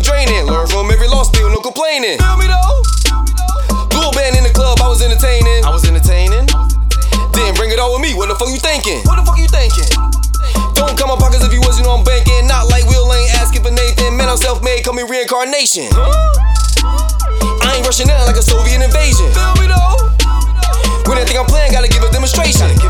I draining. Learn from every loss, still no complaining. Feel me though? Blue band in the club, I was entertaining. I was entertaining. Didn't bring it all with me, what the fuck you thinking? What the fuck you thinking? Don't come my pockets if you wasn't on banking. Not like Will ain't asking for Nathan. Man, I'm self made, call me reincarnation. I ain't rushing out like a Soviet invasion. Feel me though? When I think I'm playing, gotta give a demonstration. Gotta give a demonstration.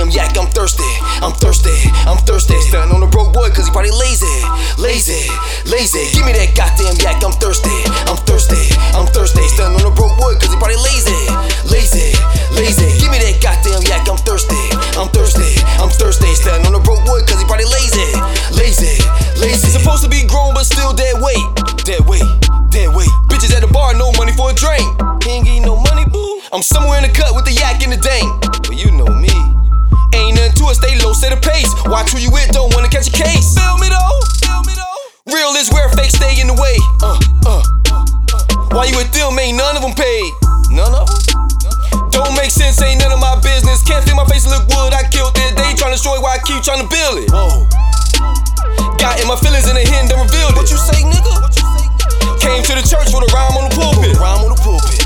Goddamn yak, I'm thirsty. I'm thirsty, I'm thirsty. Stunning on the broke boy, cause he probably lazy. Lazy, lazy. Give me that goddamn yak, I'm thirsty. I'm thirsty, I'm thirsty. Stunning on the broke boy, cause he probably lazy. Lazy, lazy. Give me that goddamn yak, I'm thirsty. I'm thirsty, I'm thirsty. Stunning on the broke boy, cause he probably lazy. Lazy, lazy. Supposed to be grown, but still dead weight. Dead weight, dead weight. Bitches at the bar, no money for a drink. He ain't getting no money, boo. I'm somewhere in the cut with the yak in the dank. But you know destroy why I keep tryna build it. Whoa. Got in my feelings in the hand that revealed it. What you say, nigga? Came to the church with a rhyme on the pulpit. Rhyme on the pulpit.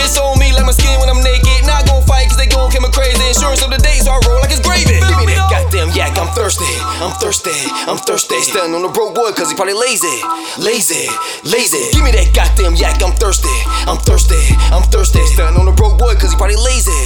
It's on me like my skin when I'm naked. Not gon' fight cause they gon' kill me crazy. Insurance of the day, so I roll like it's gravy. Give me that goddamn yak, I'm thirsty. I'm thirsty, I'm thirsty. Stunning on the broke boy cause he probably lazy. Lazy, lazy. Give me that goddamn yak, I'm thirsty. I'm thirsty, I'm thirsty. Stunning on the broke boy cause he probably lazy.